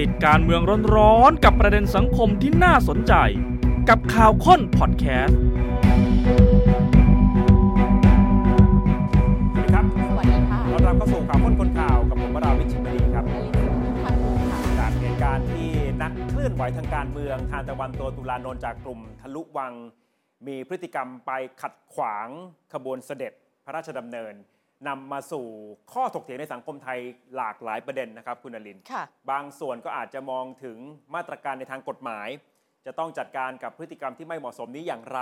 ติดการเมืองร้อนๆกับประเด็นสังคมที่น่าสนใจ กับข่าวค้นพอดแคสต์สวัสดีครับสวัสดีค่ะต้อนรับเข้าสู่ข่าวค้นคนข่าวกับผมวราวิชิตมณีครับอลิสทางคุณค่ะจากเหตุการณ์ที่นักเคลื่อนไหวทางการเมืองทานตะวันตัวตุลานนท์จากกลุ่มทะลุวัง มีพฤติกรรมไปขัดขวางขบวนเสด็จพระราชดำเนิน นำมาสู่ข้อถกเถียงในสังคมไทยหลากหลายประเด็นนะครับคุณนลินค่ะบางส่วนก็อาจจะมองถึงมาตรการในทางกฎหมาย จะต้องจัดการกับพฤติกรรมที่ไม่เหมาะสมนี้อย่างไร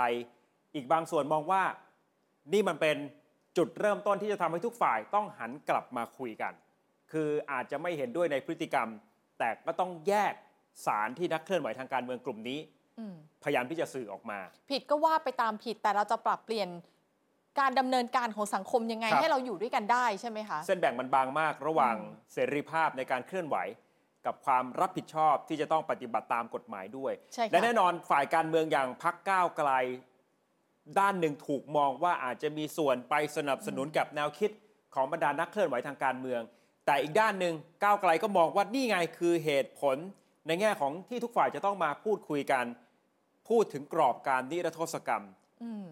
อีกบางส่วนมองว่านี่มันเป็นจุดเริ่มต้นที่จะทำให้ทุกฝ่ายต้องหันกลับมาคุยกัน คืออาจจะไม่เห็นด้วยในพฤติกรรม แต่ก็ต้องแยกสารที่นักเคลื่อนไหวทางการเมืองกลุ่มนี้อืมพยายามที่จะสื่อออกมา ผิดก็ว่าไปตามผิดแต่เราจะปรับเปลี่ยน การดำเนินการของสังคมยังไงครับให้เราอยู่ด้วยกันได้ใช่ไหมคะ เส้นแบ่งมันบางมากระหว่างอืมเสรีภาพในการเคลื่อนไหว กับความรับผิดชอบที่จะต้องปฏิบัติตามกฎหมายด้วยใช่ค่ะและแน่นอนฝ่ายการเมืองอย่างพักก้าวไกล ด้านหนึ่งถูกมองว่าอาจจะมีส่วนไปสนับสนุนกับแนวคิดของบรรดานักเคลื่อนไหวทางการเมือง แต่อีกด้านหนึ่งก้าวไกลก็มองว่านี่ไงคือเหตุผล ในแง่ของที่ทุกฝ่ายจะต้องมาพูดคุยกัน พูดถึงกรอบการนิรโทษกรรมอืม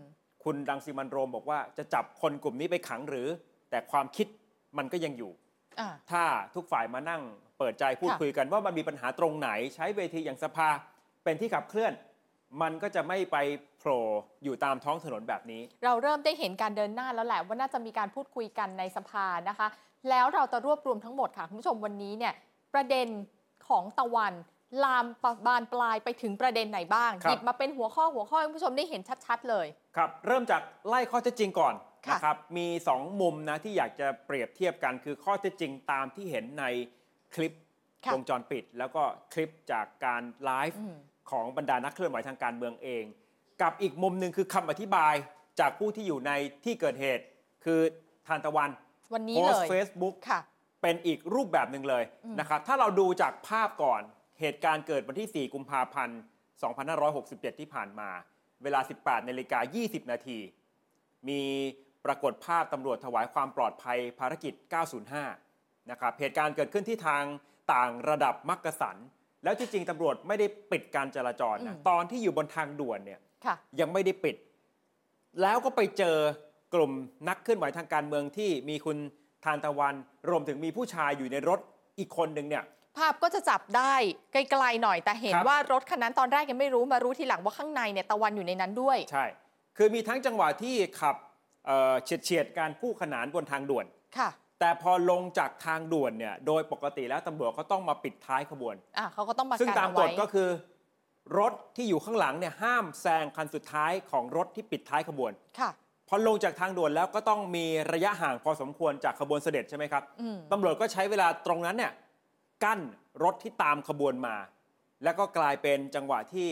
คุณดังสิมันโรมบอกว่าจะจับคนกลุ่มนี้ไปขังหรือ แต่ความคิดมันก็ยังอยู่อ่าถ้าทุกฝ่ายมานั่งเปิดใจพูดค่ะคุยกันว่ามันมีปัญหาตรงไหน ใช้เวทีอย่างสภาเป็นที่ขับเคลื่อน มันก็จะไม่ไปโผล่อยู่ตามท้องถนนแบบนี้ เราเริ่มได้เห็นการเดินหน้าแล้วแหละว่าน่าจะมีการพูดคุยกันในสภานะคะ แล้วเราจะรวบรวมทั้งหมดค่ะคุณผู้ชมวันนี้เนี่ยประเด็นของตะวัน ลามบานปลายไปถึงประเด็นไหนบ้างครับหยิบมาเป็นหัวข้อหัวข้อให้คุณผู้ชมได้เห็นชัด ๆ เลย ครับ เริ่มจากไล่ข้อเท็จจริงก่อนค่ะนะครับ มี 2 มุมนะที่อยากจะเปรียบเทียบกันคือข้อเท็จจริงตามที่เห็นในคลิปค่ะวงจรปิด แล้วก็คลิปจากการไลฟ์อืมของบรรดานักเคลื่อนไหวทางการเมืองเอง กับอีกมุมหนึ่งคือคำอธิบายจากผู้ที่อยู่ในที่เกิดเหตุ คือทานตะวันวันนี้โพเลสต์ยเฟซบุ๊กค่ะเป็นอีกรูปแบบหนึ่งเลยอืมนะครับถ้าเราดูจากภาพก่อน เหตุการณ์เกิดวันที่ 4 กุมภาพันธ์ 2567 ที่ผ่านมา เวลา 18นาฬิกา20 นาที มีปรากฏภาพตำรวจถวายความปลอดภัยภารกิจ 905 นะครับ เหตุการณ์เกิดขึ้นที่ทางต่างระดับมักกะสัน แล้วที่จริงตำรวจไม่ได้ปิดการจราจรนะอืมตอนที่อยู่บนทางด่วนเนี่ยค่ะยังไม่ได้ปิด แล้วก็ไปเจอกลุ่มนักเคลื่อนไหวทางการเมืองที่มีคุณทานตะวัน รวมถึงมีผู้ชายอยู่ในรถอีกคนหนึ่งเนี่ย ภาพก็จะจับได้ไกลๆหน่อยแต่เห็นครับว่ารถคันนั้นตอนแรกยังไม่รู้มารู้ทีหลังว่าข้างในเนี่ยตะวันอยู่ในนั้นด้วย ใช่ คือมีทั้งจังหวะที่ขับเอ่อเฉียดเฉียดๆการคู่ขนานบนทางด่วนค่ะ แต่พอลงจากทางด่วนเนี่ยโดยปกติแล้วตำรวจก็ต้องมาปิดท้ายขบวนอะเขาก็ต้องมาซึ่งกันตามเอากไว้ฎก็คือ รถที่อยู่ข้างหลังเนี่ยห้ามแซงคันสุดท้ายของรถที่ปิดท้ายขบวนค่ะพอลงจากทางด่วนแล้วก็ต้องมีระยะห่างพอสมควรจากขบวนเสด็จใช่ไหมครับอืมตำรวจก็ใช้เวลาตรงนั้นเนี่ย กั้นรถที่ตามขบวนมา แล้วก็กลายเป็นจังหวะที่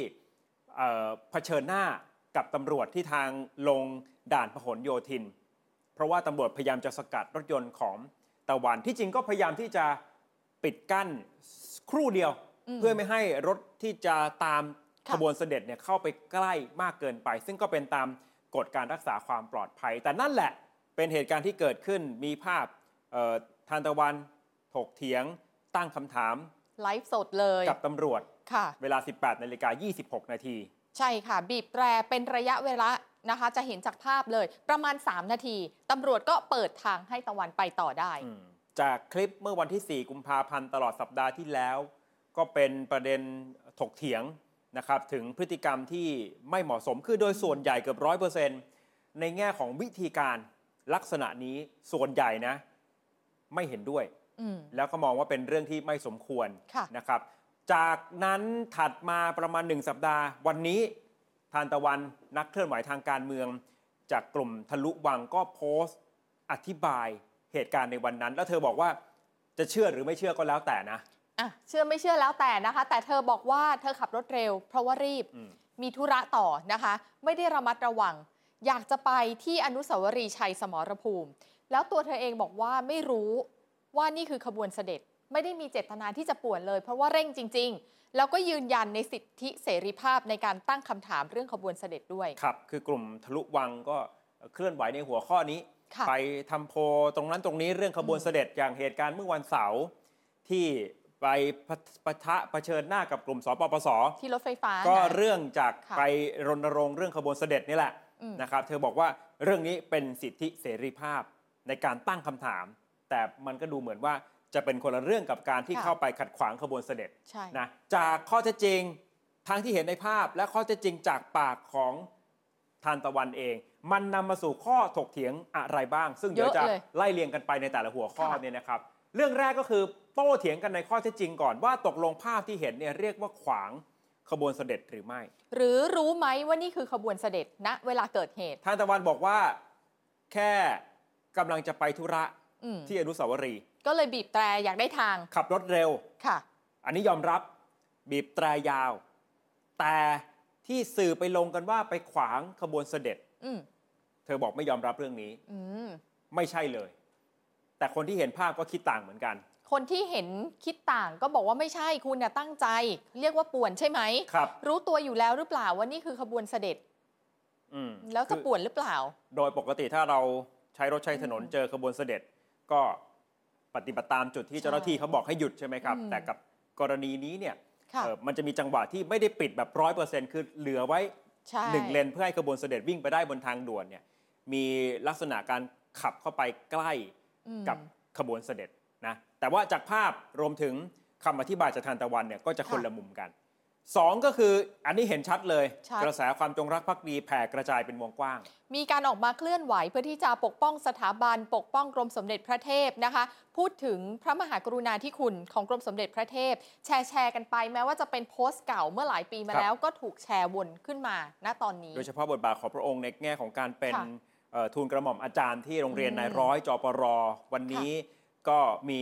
เอ่อเผชิญหน้ากับตำรวจที่ทางลงด่านพหลโยธิน เพราะว่าตำรวจพยายามจะสกัดรถยนต์ของตะวันที่จริงก็พยายามที่จะปิดกั้นครู่เดียวอืมเพื่อไม่ให้รถที่จะตามค่ะขบวนเสด็จเนี่ยเข้าไปใกล้มากเกินไป ซึ่งก็เป็นตามกฎการรักษาความปลอดภัย แต่นั่นแหละเป็นเหตุการณ์ที่เกิดขึ้นมีภาพเอ่อทานตะวันถกเถียง ตั้งคำถามไลฟ์สดเลยกับตำรวจค่ะ เวลา 18นาฬิกา26 นาที ใช่ค่ะ บีบแตรเป็นระยะเวลานะคะ จะเห็นจากภาพเลยประมาณ 3 นาทีตำรวจก็เปิดทางให้ตะวันไปต่อได้อืมจากคลิปเมื่อวันที่ 4 กุมภาพันธ์ตลอดสัปดาห์ที่แล้ว ก็เป็นประเด็นถกเถียงนะครับ ถึงพฤติกรรมที่ไม่เหมาะสมคือโดยส่วนใหญ่เกือบร้อยเปอร์เซ็นต์ในแง่ของวิธีการลักษณะนี้ส่วนใหญ่นะ ไม่เห็นด้วยอืม แล้วก็มองว่าเป็นเรื่องที่ไม่สมควรค่ะนะครับ จากนั้นถัดมาประมาณหนึ่งสัปดาห์ วันนี้ทานตะวันนักเคลื่อนไหวทางการเมือง จากกลุ่มทะลุวังก็โพสต์อธิบายเหตุการณ์ในวันนั้น แล้วเธอบอกว่าจะเชื่อหรือไม่เชื่อก็แล้วแต่นะอะเชื่อไม่เชื่อแล้วแต่นะคะ แต่เธอบอกว่าเธอขับรถเร็ว เพราะว่ารีบอืมมีธุระต่อนะคะ ไม่ได้ระมัดระวัง อยากจะไปที่อนุสาวรีย์ชัยสมรภูมิ แล้วตัวเธอเองบอกว่าไม่รู้ ว่านี่คือขบวนเสด็จไม่ได้มีเจตนาที่จะป่วนเลย เพราะว่าเร่งจริง ๆ แล้วก็ยืนยันในสิทธิเสรีภาพในการตั้งคำถามเรื่องขบวนเสด็จด้วย ครับ คือกลุ่มทะลุวังก็เคลื่อนไหวในหัวข้อนี้ค่ะไปทำโพลตรงนั้นตรงนี้เรื่องขบวนอืมเสด็จอย่างเหตุการณ์เมื่อวันเสาร์ที่ไปปะปะทะเผชิญหน้ากับกลุ่มสปปสที่รถไฟฟ้า ก็นะเรื่องจากค่ะไปรณรงค์เรื่องขบวนเสด็จนี่แหละอืมนะครับ เธอบอกว่าเรื่องนี้เป็นสิทธิเสรีภาพในการตั้งคำถาม แต่มันก็ดูเหมือนว่าจะเป็นคนละเรื่องกับการที่เข้าไปขัดขวางขบวนเสด็จใช่ นะจากข้อเท็จจริงทั้งที่เห็นในภาพ และข้อเท็จจริงจากปากของทานตะวันเอง มันนำมาสู่ข้อถกเถียงอะไรบ้าง ซึ่งเดี๋ยวจะเยอะเลยไล่เรียงกันไปในแต่ละหัวข้อค่ะ เนี่ยนะครับ เรื่องแรกก็คือโต้เถียงกันในข้อเท็จจริงก่อนว่าตกลงภาพที่เห็นเนี่ยเรียกว่าขวางขบวนเสด็จหรือไม่ หรือรู้ไหมว่านี่คือขบวนเสด็จณเวลาเกิดเหตุ ทานตะวันบอกว่าแค่กำลังจะไปธุระอืม ที่อนุสาวรีย์ก็เลยบีบแตรอยากได้ทาง ขับรถเร็วค่ะ อันนี้ยอมรับบีบแตรยาว แต่ที่สื่อไปลงกันว่าไปขวางขบวนเสด็จอืมเธอบอกไม่ยอมรับเรื่องนี้อืมไม่ใช่เลย แต่คนที่เห็นภาพก็คิดต่างเหมือนกัน คนที่เห็นคิดต่างก็บอกว่าไม่ใช่คุณน่ะตั้งใจ เรียกว่าป่วนใช่ไหมครับ รู้ตัวอยู่แล้วหรือเปล่าว่านี่คือขบวนเสด็จอืมแล้วจะคือป่วนหรือเปล่า โดยปกติถ้าเราใช้รถใช้ถนนอืมเจอขบวนเสด็จ ก็ปฏิบัติตามจุดที่ใช่เจ้าหน้าที่เขาบอกให้หยุดใช่ไหมครับอืมแต่กับกรณีนี้เนี่ยค่ะเอ่อมันจะมีจังหวะที่ไม่ได้ปิดแบบร้อยเปอร์เซ็นต์คือเหลือไว้ใช่หนึ่งเลนเพื่อให้ขบวนเสด็จวิ่งไปได้บนทางด่วนเนี่ยมีลักษณะการขับเข้าไปใกล้อืมกับขบวนเสด็จนะแต่ว่าจากภาพรวมถึงคำอธิบายจากทานตะวันเนี่ยก็จะคนละมุมกัน สองก็คืออันนี้เห็นชัดเลย ชัด กระแสความจงรักภักดีแผ่กระจายเป็นวงกว้าง มีการออกมาเคลื่อนไหวเพื่อที่จะปกป้องสถาบัน ปกป้องกรมสมเด็จพระเทพนะคะ พูดถึงพระมหากรุณาธิคุณของกรมสมเด็จพระเทพ แชร์แชร์กันไปแม้ว่าจะเป็นโพสต์เก่าเมื่อหลายปีมาครับ แล้วก็ถูกแชร์วนขึ้นมาณตอนนี้ โดยเฉพาะบทบาทของพระองค์ในแง่ของการเป็นค่ะเอ่อทูลกระหม่อมอาจารย์ที่โรงเรียนอืมนายร้อยจปร วันนี้ก็มี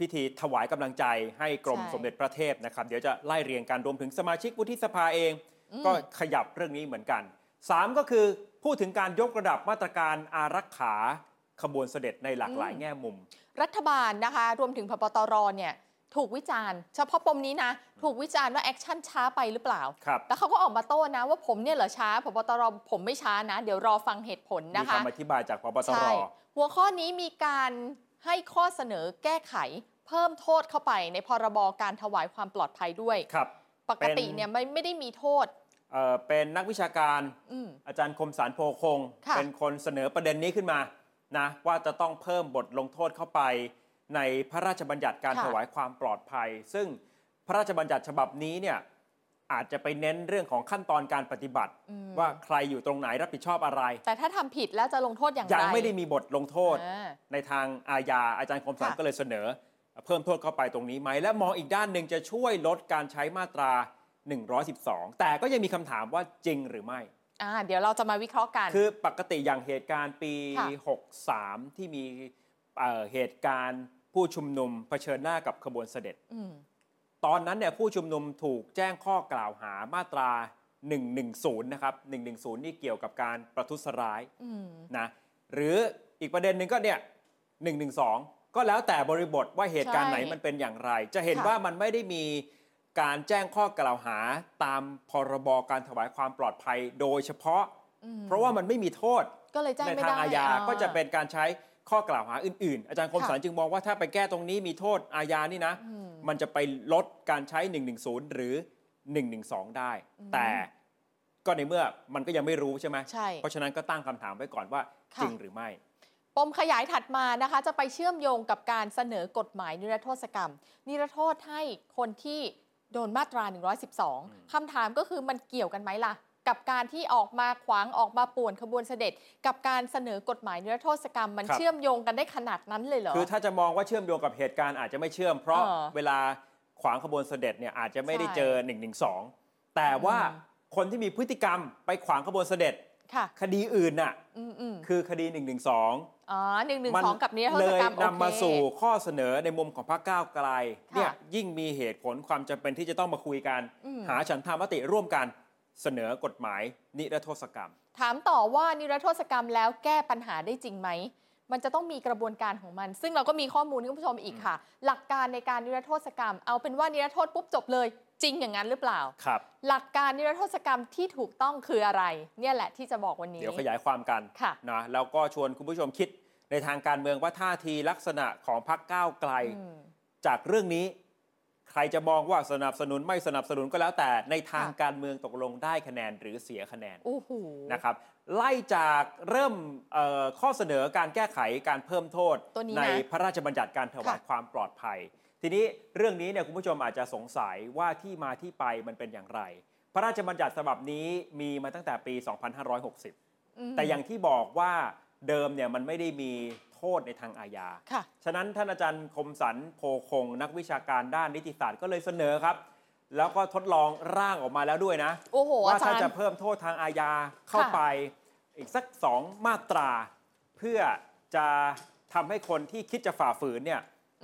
พิธีถวายกำลังใจให้กรมใช่สมเด็จพระเทพนะครับ เดี๋ยวจะไล่เรียงกันรวมถึงสมาชิกวุฒิสภาเองอืมก็ขยับเรื่องนี้เหมือนกัน 3 ก็คือพูดถึงการยกระดับมาตรการอารักขาขบวนเสด็จในหลากหลายแง่มุม รัฐบาลนะคะ รวมถึงผบ.ตร. เนี่ยถูกวิจารณ์เฉพาะปมนี้นะ ถูกวิจารณ์ว่า action ช้าไปหรือเปล่าครับแล้วเขาก็ออกมาโต้นะว่าผมเนี่ยเหรอช้าผบ.ตร. ผมไม่ช้านะ เดี๋ยวรอฟังเหตุผลมีนะคะคำอธิบายจากผบ.ตร. ใช่หัวข้อนี้มีการ ให้ข้อเสนอแก้ไขเพิ่มโทษเข้าไปในพรบการถวายความปลอดภัยด้วย ครับ ปกติเป็นเนี่ยไม่ไม่ได้มีโทษ เอ่อเป็นนักวิชาการอืม อาจารย์คมสารโพคง ค่ะ เป็นคนเสนอประเด็นนี้ขึ้นมานะว่าจะต้องเพิ่มบทลงโทษเข้าไป ในพระราชบัญญัติการค่ะถวายความปลอดภัย ซึ่งพระราชบัญญัติฉบับนี้เนี่ย อาจจะไปเน้นเรื่องของขั้นตอนการปฏิบัติอืมว่าใครอยู่ตรงไหนรับผิดชอบอะไร แต่ถ้าทำผิดแล้วจะลงโทษอย่างไรยังไม่ได้มีบทลงโทษอ่าในทางอาญาอาจารย์คมสารค่ะก็เลยเสนอ เพิ่มโทษเข้าไปตรงนี้ไหมและมองอีกด้านหนึ่งจะช่วยลดการใช้มาตรา 112 แต่ก็ยังมีคำถามว่าจริงหรือไม่อ่าเดี๋ยวเราจะมาวิเคราะห์กัน คือปกติอย่างเหตุการณ์ปีค่ะ63 ที่มีเอ่อเหตุการณ์ผู้ชุมนุมเผชิญหน้ากับขบวนเสด็จอืม ตอนนั้นเนี่ยผู้ชุมนุมถูกแจ้งข้อกล่าวหามาตรา 110 นะครับ 110 นี่เกี่ยวกับการประทุษร้ายอืมนะหรืออีกประเด็นหนึ่งก็เนี่ย 112 ก็แล้วแต่บริบทว่าเหตุการณ์ใช่ไหนมันเป็นอย่างไร จะเห็นค่ะว่ามันไม่ได้มีการแจ้งข้อกล่าวหาตามพรบการถวายความปลอดภัยโดยเฉพาะอืมเพราะว่ามันไม่มีโทษก็เลยแจ้งในไม่ทางได้อาญาอ่ก็จะเป็นการใช้ข้อกล่าวหาอื่น ๆ อาจารย์คมค่ะสารจึงมองว่าถ้าไปแก้ตรงนี้มีโทษอาญานี่นะอื มมันจะไปลดการใช้ 110 หรือ 112 ได้อืมแต่ก็ในเมื่อมันก็ยังไม่รู้ใช่ไหมใช่ เพราะฉะนั้นก็ตั้งคำถามไว้ก่อนว่าค่ะจริงหรือไม่ปมขยายถัดมานะคะจะไปเชื่อมโยงกับการเสนอกฎหมายนิรโทษกรรม นิรโทษให้คนที่โดนมาตรา 112 คำถามก็คือมันเกี่ยวกันไหมล่ะ กับการที่ออกมาขวางออกมาป่วนขบวนเสด็จ กับการเสนอกฎหมายนิรโทษกรรมมันครับ เชื่อมโยงกันได้ขนาดนั้นเลยเหรอ คือถ้าจะมองว่าเชื่อมโยงกับเหตุการณ์อาจจะไม่เชื่อม เพราะเออเวลาขวางขบวนเสด็จเนี่ยอาจจะไม่ได้ใช่เจอ112แต่ว่าอืมคนที่มีพฤติกรรมไปขวางขบวนเสด็จค่ะ คดีอื่นน่ะอืมอืมคือคดี112อ๋อหนึ่งหนึ่งมัสองกับนิรโทเลษยกรรมโอเค นำมาสู่ข้อเสนอในมุมของพรรคก้าวไกลค่ะเนี่ยยิ่งมีเหตุผลความจำเป็นที่จะต้องมาคุยกัน อืม หาฉันทามติร่วมกัน เสนอกฎหมายนิรโทษกรรม ถามต่อว่านิรโทษกรรมแล้วแก้ปัญหาได้จริงไหม มันจะต้องมีกระบวนการของมัน ซึ่งเราก็มีข้อมูลให้คุณผู้ชมอีกค่ะ หลักการในการนิรโทษกรรม เอาเป็นว่านิรโทษปุ๊บจบเลย จริงอย่างนั้นหรือเปล่า ครับ หลักการนิรโทษกรรมที่ถูกต้องคืออะไร เนี่ยแหละที่จะบอกวันนี้ เดี๋ยวขยายความกันค่ะ นะแล้วก็ชวนคุณผู้ชมคิดในทางการเมืองว่าท่าทีลักษณะของพรรคก้าวไกล อืม จากเรื่องนี้ ใครจะมองว่าสนับสนุนไม่สนับสนุนก็แล้วแต่ในทางค่ะการเมืองตกลงได้คะแนนหรือเสียคะแนนโอ้โหนะครับไล่จากเริ่มเอ่อข้อเสนอการแก้ไขการเพิ่มโทษตัวนี้ในนะพระราชบัญญัติการถวายค่ะความปลอดภัย ทีนี้เรื่องนี้เนี่ยคุณผู้ชมอาจจะสงสัยว่าที่มาที่ไปมันเป็นอย่างไร พระราชบัญญัติฉบับนี้มีมาตั้งแต่ปี 2560มแต่อย่างที่บอกว่าเดิมเนี่ยมันไม่ได้มี โทษในทางอาญาค่ะฉะนั้นท่านอาจารย์คมสันโพคง นักวิชาการด้านนิติศาสตร์ก็เลยเสนอครับ แล้วก็ทดลองร่างออกมาแล้วด้วยนะโอ้โหว่าอาจาถ้ารย์จะเพิ่มโทษทางอาญาเข้าค่ะไปอีกสักสองมาตรา เพื่อจะทำให้คนที่คิดจะฝ่าฝืนเนี่ย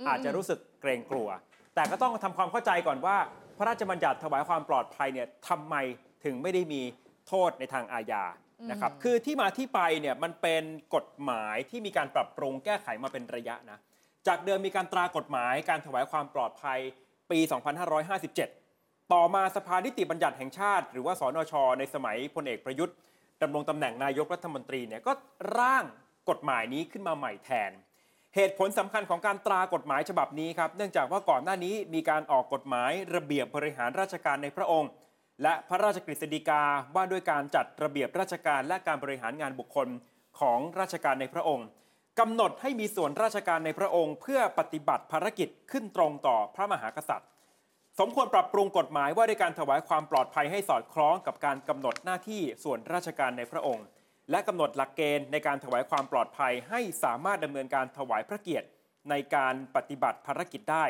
อาจจะรู้สึกเกรงกลัว แต่ก็ต้องทำความเข้าใจก่อนว่า พระราชบัญญัติถวายความปลอดภัยเนี่ยทำไมถึงไม่ได้มีโทษในทางอาญา นะครับคือที่มาที่ไปเนี่ยมันเป็นกฎหมายที่มีการปรับปรุงแก้ไขมาเป็นระยะนะจากเดิมมีการตรากฎหมายการถวายความปลอดภัยปี 2557 ต่อมาสภานิติบัญญัติแห่งชาติ หรือว่าสนช ในสมัยพลเอกประยุทธ์ดำรงตำแหน่งนายกรัฐมนตรีเนี่ยก็ร่างกฎหมายนี้ขึ้นมาใหม่แทน เหตุผลสำคัญของการตรากฎหมายฉบับนี้ครับเนื่องจากว่าก่อนหน้านี้มีการออกกฎหมายระเบียบบริหารราชการในพระองค์ และพระราชกฤษฎีกาว่าด้วยการจัดระเบียบราชการและการบริหารงานบุคคลของราชการในพระองค์กำหนดให้มีส่วนราชการในพระองค์ เพื่อปฏิบัติภารกิจขึ้นตรงต่อพระมหากษัตริย์ สมควรปรับปรุงกฎหมายว่าด้วยการถวายความปลอดภัยให้สอดคล้องกับการกำหนดหน้าที่ส่วนราชการในพระองค์ และกำหนดหลักเกณฑ์ในการถวายความปลอดภัยให้สามารถดำเนินการถวายพระเกียรติในการปฏิบัติภารกิจได้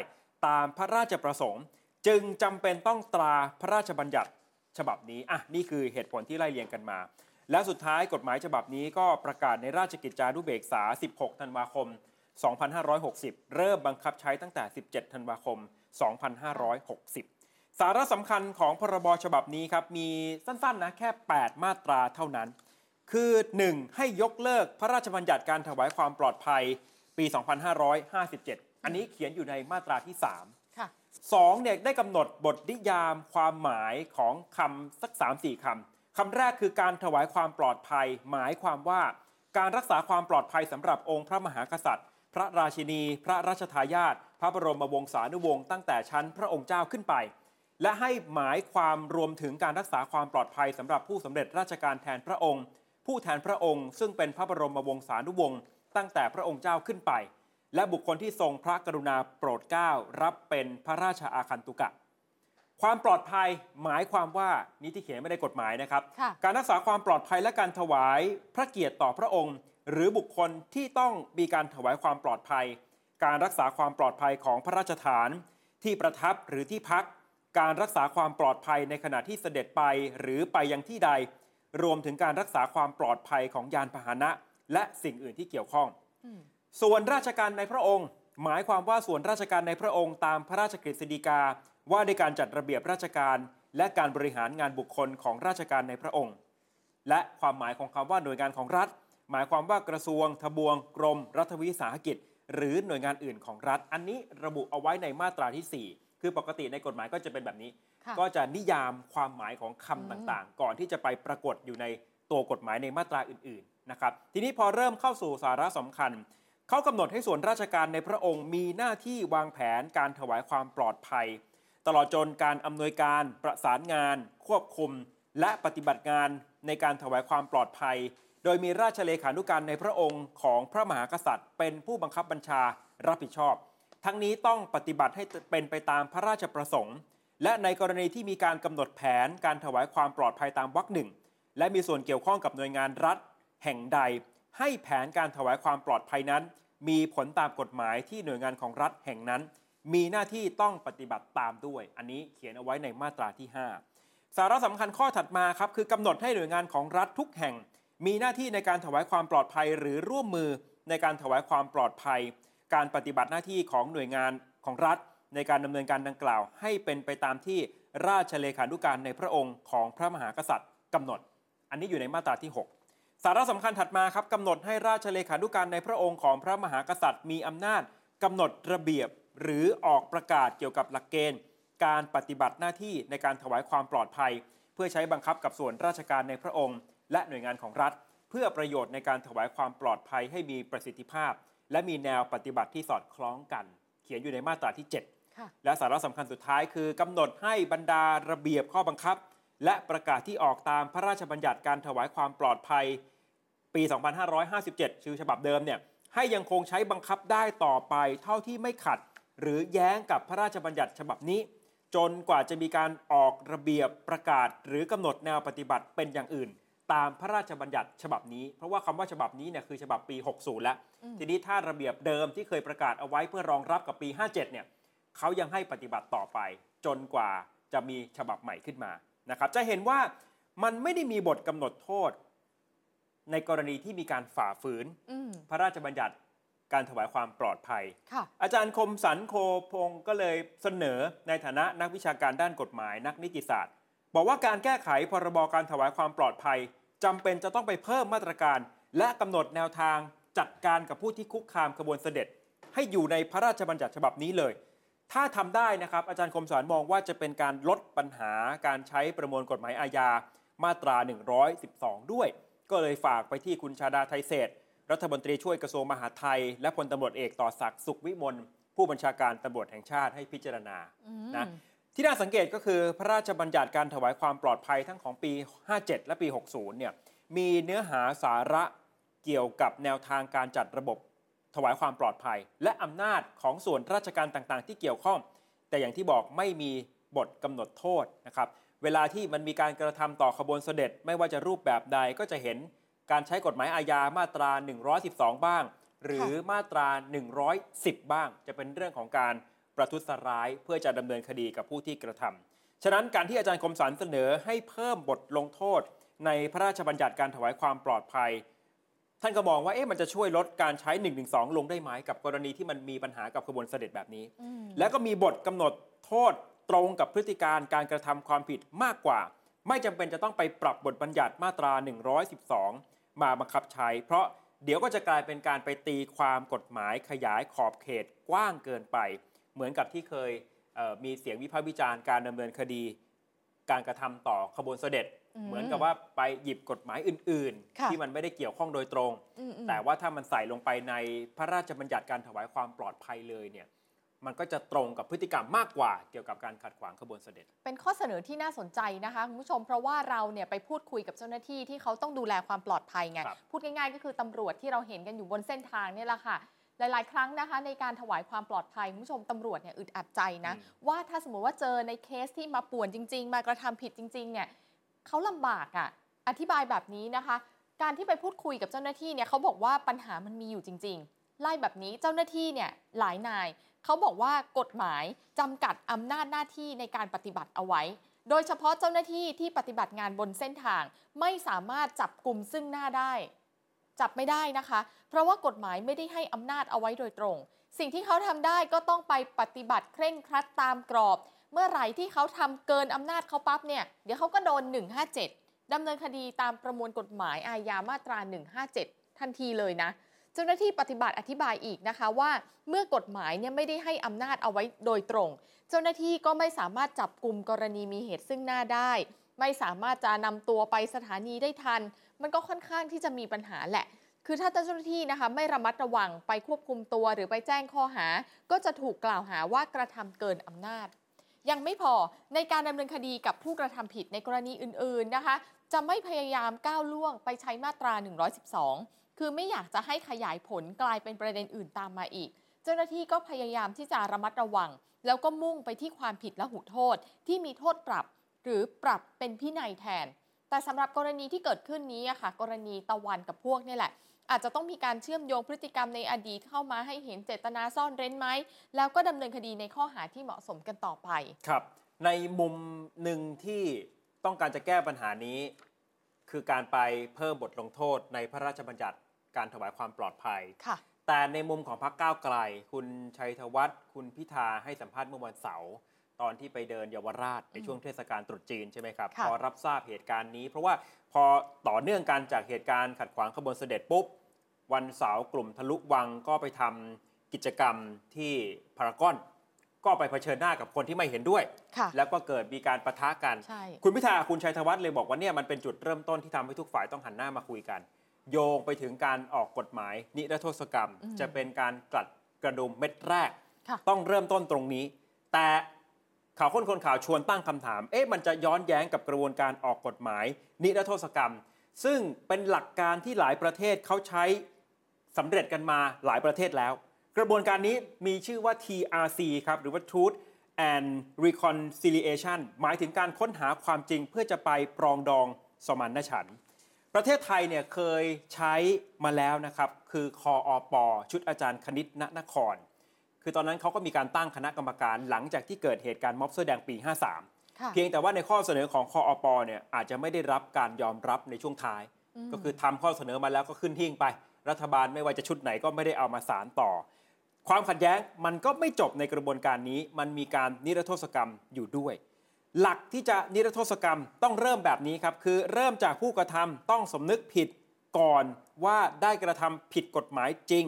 ตามพระราชประสงค์ จึงจำเป็นต้องตราพระราชบัญญัติฉบับนี้อะนี่คือเหตุผลที่ไล่เรียงกันมา และสุดท้ายกฎหมายฉบับนี้ก็ประกาศในราชกิจจานุเบกษา 16 ธันวาคม 2560 เริ่มบังคับใช้ตั้งแต่ 17 ธันวาคม 2560 สาระสำคัญของพรบฉบับนี้ครับมีสั้นๆนะแค่ 8 มาตราเท่านั้น คือ 1. ให้ยกเลิกพระราชบัญญัติการถวายความปลอดภัยปี 2557 อันนี้เขียนอยู่ในมาตราที่ 3 ค่ะ2เนี่ยได้กำหนดบทนิยามความหมายของคำสัก3-4คำคำแรกคือการถวายความปลอดภัย หมายความว่าการรักษาความปลอดภัยสำหรับองค์พระมหากษัตริย์ พระราชินี พระราชทายาทพระบรมวงศานุวงศ์ตั้งแต่ชั้นพระองค์เจ้าขึ้นไป และให้หมายความรวมถึงการรักษาความปลอดภัยสำหรับผู้สำเร็จราชการแทนพระองค์ ผู้แทนพระองค์ ซึ่งเป็นพระบรมวงศานุวงศ์ตั้งแต่พระองค์เจ้าขึ้นไป และบุคคลที่ทรงพระกรุณาโปรดเกล้ารับเป็นพระราชอาคันตุกะ ความปลอดภัยหมายความว่านี่ที่เขียนไม่ได้กฎหมายนะครับค่ะการรักษาความปลอดภัยและการถวายพระเกียรติต่อพระองค์ หรือบุคคลที่ต้องมีการถวายความปลอดภัย การรักษาความปลอดภัยของพระราชฐาน ที่ประทับหรือที่พัก การรักษาความปลอดภัยในขณะที่เสด็จไปหรือไปยังที่ใด รวมถึงการรักษาความปลอดภัยของยานพาหนะ และสิ่งอื่นที่เกี่ยวข้อง ส่วนราชการในพระองค์ หมายความว่าส่วนราชการในพระองค์ตามพระราชกฤษฎีกา ว่าด้วยการจัดระเบียบราชการ และการบริหารงานบุคคลของราชการในพระองค์ และความหมายของคำว่าหน่วยงานของรัฐ หมายความว่ากระทรวง ทบวง กรม รัฐวิสาหกิจ หรือหน่วยงานอื่นของรัฐ อันนี้ระบุเอาไว้ในมาตราที่ 4 คือปกติในกฎหมายก็จะเป็นแบบนี้ค่ะก็จะนิยามความหมายของคำต่างๆ ก่อนที่จะไปปรากฏอยู่ในตัวกฎหมายในมาตราอื่นๆนะครับทีนี้พอเริ่มเข้าสู่สาระสำคัญ เขากำหนดให้ส่วนราชการในพระองค์มีหน้าที่วางแผนการถวายความปลอดภัย ตลอดจนการอำนวยการประสานงาน ควบคุม และปฏิบัติงานในการถวายความปลอดภัย โดยมีราชเลขานุการในพระองค์ของพระมหากษัตริย์ เป็นผู้บังคับบัญชารับผิดชอบ ทั้งนี้ต้องปฏิบัติให้เป็นไปตามพระราชประสงค์ และในกรณีที่มีการกำหนดแผนการถวายความปลอดภัยตามวรรคหนึ่งและมีส่วนเกี่ยวข้องกับหน่วยงานรัฐ แห่งใด ให้แผนการถวายความปลอดภัยนั้น มีผลตามกฎหมายที่หน่วยงานของรัฐแห่งนั้น มีหน้าที่ต้องปฏิบัติตามด้วย อันนี้เขียนเอาไว้ในมาตราที่ 5 สาระสำคัญข้อถัดมาครับคือกำหนดให้หน่วยงานของรัฐทุกแห่ง มีหน้าที่ในการถวายความปลอดภัยหรือร่วมมือในการถวายความปลอดภัย การปฏิบัติหน้าที่ของหน่วยงานของรัฐ ในการดำเนินการดังกล่าว ให้เป็นไปตามที่ราชเลขานุการในพระองค์ของพระมหากษัตริย์กำหนด อันนี้อยู่ในมาตราที่ 6 สาระสำคัญถัดมาครับกำหนดให้ราชเลขานุการในพระองค์ของพระมหากษัตริย์ มีอำนาจกำหนดระเบียบหรือออกประกาศเกี่ยวกับหลักเกณฑ์ การปฏิบัติหน้าที่ในการถวายความปลอดภัย เพื่อใช้บังคับกับส่วนราชการในพระองค์ และหน่วยงานของรัฐ เพื่อประโยชน์ในการถวายความปลอดภัยให้มีประสิทธิภาพ และมีแนวปฏิบัติที่สอดคล้องกัน เขียนอยู่ในมาตราที่7ค่ะและสาระสำคัญสุดท้ายคือ กำหนดให้บรรดาระเบียบข้อบังคับ และประกาศที่ออกตามพระราชบัญญัติการถวายความปลอดภัยปี 2557 ชื่อฉบับเดิมเนี่ยให้ยังคงใช้บังคับได้ต่อไปเท่าที่ไม่ขัด หรือแย้งกับพระราชบัญญัติฉบับนี้ จนกว่าจะมีการออกระเบียบประกาศ หรือกำหนดแนวปฏิบัติเป็นอย่างอื่น ตามพระราชบัญญัติฉบับนี้ เพราะว่าคำว่าฉบับนี้เนี่ยคือฉบับปี 60 แล้วอืมทีนี้ถ้าระเบียบเดิมที่เคยประกาศเอาไว้เพื่อรองรับกับปี 57 เนี่ยเขายังให้ปฏิบัติต่อไป จนกว่าจะมีฉบับใหม่ขึ้นมา นะครับจะเห็นว่ามันไม่ได้มีบทกำหนดโทษ ในกรณีที่มีการฝ่าฝืนอืมพระราชบัญญัติการถวายความปลอดภัยค่ะอาจารย์คมสันโคพงศ์ก็เลยเสนอในฐานะนักวิชาการด้านกฎหมายนักนิติศาสตร์ บอกว่าการแก้ไขพรบการถวายความปลอดภัยจำเป็นจะต้องไปเพิ่มมาตรการ และกำหนดแนวทางจัดการกับผู้ที่คุกคามขบวนเสด็จ ให้อยู่ในพระราชบัญญัติฉบับนี้เลย ถ้าทำได้นะครับ อาจารย์คมสารมองว่าจะเป็นการลดปัญหาการใช้ประมวลกฎหมายอาญามาตรา 112 ด้วย ก็เลยฝากไปที่คุณชาดาไทยเศรษฐ์รัฐมนตรีช่วยกระทรวงมหาดไทย และพลตำรวจเอกต่อศักดิ์สุขวิมลผู้บัญชาการตำรวจแห่งชาติให้พิจารณาอืมนะที่น่าสังเกตก็คือพระราชบัญญัติการถวายความปลอดภัยทั้งของปี 57 และปี 60 เนี่ยมีเนื้อหาสาระเกี่ยวกับแนวทางการจัดระบบ ถวายความปลอดภัย และอำนาจของส่วนราชการต่างๆ ที่เกี่ยวข้อง แต่อย่างที่บอกไม่มีบทกำหนดโทษนะครับ เวลาที่มันมีการกระทำต่อขบวนเสด็จ ไม่ว่าจะรูปแบบใดก็จะเห็นการใช้กฎหมายอาญามาตรา 112 บ้าง หรือมาตรา 110 บ้าง จะเป็นเรื่องของการประทุษร้ายเพื่อจะดำเนินคดีกับผู้ที่กระทำฉะนั้นการที่อาจารย์คมสันเสนอให้เพิ่มบทลงโทษ ในพระราชบัญญัติการถวายความปลอดภัย ท่านก็มองว่าเอ๊ะมันจะช่วยลดการใช้112ลงได้ไหมกับกรณีที่มันมีปัญหากับขบวนเสด็จแบบนี้อืมแล้วก็มีบทกำหนดโทษตรงกับพฤติการการกระทำความผิดมากกว่า ไม่จำเป็นจะต้องไปปรับบทบัญญัติมาตรา 112 มาบังคับใช้ เพราะเดี๋ยวก็จะกลายเป็นการไปตีความกฎหมายขยายขอบเขตกว้างเกินไป เหมือนกับที่เคยเอ่อมีเสียงวิพากษ์วิจารณ์การดำเนินคดี การกระทำต่อขบวนเสด็จอืมเหมือนกับว่าไปหยิบกฎหมายอื่นค่ะๆที่มันไม่ได้เกี่ยวข้องโดยตรงอืมอืมแต่ว่าถ้ามันใส่ลงไปในพระราชบัญญัติการถวายความปลอดภัยเลยเนี่ยมันก็จะตรงกับพฤติกรรมมากกว่าเกี่ยวกับการขัดขวางขบวนเสด็จ เป็นข้อเสนอที่น่าสนใจนะคะคุณผู้ชมเพราะว่าเราเนี่ยไปพูดคุยกับเจ้าหน้าที่ที่เขาต้องดูแลความปลอดภัยไงครับพูดง่ายๆ ก็คือตำรวจที่เราเห็นกันอยู่บนเส้นทางเนี่ยแหละค่ะ หลาย ๆ ครั้งนะคะ ในการถวายความปลอดภัยคุณผู้ชมตำรวจเนี่ยอึดอัดใจนะอืมว่าถ้าสมมติว่าเจอในเคสที่มาป่วนจริง ๆ มากระทำผิดจริง ๆ เนี่ยเขาลำบากอะ่ะอธิบายแบบนี้นะคะ การที่ไปพูดคุยกับเจ้าหน้าที่เนี่ยเขาบอกว่าปัญหามันมีอยู่จริง ๆ ไล่แบบนี้เจ้าหน้าที่เนี่ยหลายนายเขาบอกว่ากฎหมายจำกัดอำนาจหน้าที่ในการปฏิบัติเอาไว้โดยเฉพาะเจ้าหน้าที่ที่ปฏิบัติงานบนเส้นทาง ไม่สามารถจับกลุ่มซึ่งหน้าได้ จับไม่ได้นะคะ เพราะว่ากฎหมายไม่ได้ให้อำนาจเอาไว้โดยตรง สิ่งที่เขาทำได้ก็ต้องไปปฏิบัติเคร่งครัดตามกรอบ เมื่อไหร่ที่เขาทำเกินอำนาจเขาปั๊บเนี่ยเดี๋ยวเขาก็โดน 157ดำเนินคดีตามประมวลกฎหมายอาญามาตรา 157 ทันทีเลยนะเจ้าหน้าที่ปฏิบัติอธิบายอีกนะคะว่าเมื่อกฎหมายเนี่ยไม่ได้ให้อำนาจเอาไว้โดยตรง เจ้าหน้าที่ก็ไม่สามารถจับกลุ่มกรณีมีเหตุซึ่งหน้าได้ ไม่สามารถจะนำตัวไปสถานีได้ทัน มันก็ค่อนข้างที่จะมีปัญหาแหละ คือถ้าเจ้าหน้าที่นะคะไม่ระมัดระวังไปควบคุมตัวหรือไปแจ้งข้อหา ก็จะถูกกล่าวหาว่ากระทำเกินอำนาจ ยังไม่พอในการดำเนินคดีกับผู้กระทำผิดในกรณีอื่น ๆนะคะ จะไม่พยายามก้าวล่วงไปใช้มาตรา 112 คือไม่อยากจะให้ขยายผลกลายเป็นประเด็นอื่นตามมาอีกเจ้าหน้าที่ก็พยายามที่จะระมัดระวัง แล้วก็มุ่งไปที่ความผิดและหูโทษ ที่มีโทษปรับ หรือปรับเป็นพินัยแทน แต่สำหรับกรณีที่เกิดขึ้นนี้อะค่ะ กรณีตะวันกับพวกนี่แหละ อาจจะต้องมีการเชื่อมโยงพฤติกรรมในอดีตเข้ามาให้เห็นเจตนาซ่อนเร้นไหม แล้วก็ดำเนินคดีในข้อหาที่เหมาะสมกันต่อไป ครับ ในมุมหนึ่งที่ต้องการจะแก้ปัญหานี้ คือการไปเพิ่มบทลงโทษในพระราชบัญญัติการถวายความปลอดภัยค่ะแต่ในมุมของพรรคก้าวไกล คุณชัยธวัฒน์คุณพิธาให้สัมภาษณ์เมื่อวันเสาร์ ตอนที่ไปเดินเยาวราชในช่วงเทศกาลตรุษจีนใช่ไหมครับค่ะพอรับทราบเหตุการณ์นี้ เพราะว่าพอต่อเนื่องกันจากเหตุการณ์ขัดขวางขบวนเสด็จปุ๊บ วันเสาร์กลุ่มทะลุวังก็ไปทำกิจกรรมที่พารากอน ก็ไปเผชิญหน้ากับคนที่ไม่เห็นด้วยค่ะแล้วก็เกิดมีการประทะกันใช่คุณพิธาคุณชัยธวัฒน์เลยบอกว่าเนี่ยมันเป็นจุดเริ่มต้นที่ทำให้ทุกฝ่ายต้องหันหน้ามาคุยกัน โยงไปถึงการออกกฎหมาย นิรโทษกรรมอืมจะเป็นการกลัดกระดุมเม็ดแรกค่ะต้องเริ่มต้นตรงนี้ แต่ ข่าวค้นคนข่าวชวนตั้งคำถาม เอ๊ะมันจะย้อนแย้งกับกระบวนการออกกฎหมาย นิรโทษกรรม ซึ่งเป็นหลักการที่หลายประเทศเขาใช้สำเร็จกันมาหลายประเทศแล้ว กระบวนการนี้มีชื่อว่า TRC ครับหรือว่า Truth and Reconciliation หมายถึงการค้นหาความจริงเพื่อจะไปปรองดองสมานฉันท์ประเทศไทยเนี่ยเคยใช้มาแล้วนะครับ คือคออปชุดอาจารย์คณิตณนคร คือตอนนั้นเขาก็มีการตั้งคณะกรรมการหลังจากที่เกิดเหตุการณ์ม็อบเสื้อแดงปี 53ค่ะเพียงแต่ว่าในข้อเสนอของคออปเนี่ยอาจจะไม่ได้รับการยอมรับในช่วงท้าย ก็คือทำข้อเสนอมาแล้วก็ขึ้นหิ้งไป รัฐบาลไม่ว่าจะชุดไหนก็ไม่ได้เอามาสารต่อ ความขัดแย้งมันก็ไม่จบในกระบวนการนี้ มันมีการนิรโทษกรรมอยู่ด้วย หลักที่จะนิรโทษกรรมต้องเริ่มแบบนี้ครับคือเริ่มจากผู้กระทำต้องสำนึกผิดก่อนว่าได้กระทำผิดกฎหมายจริง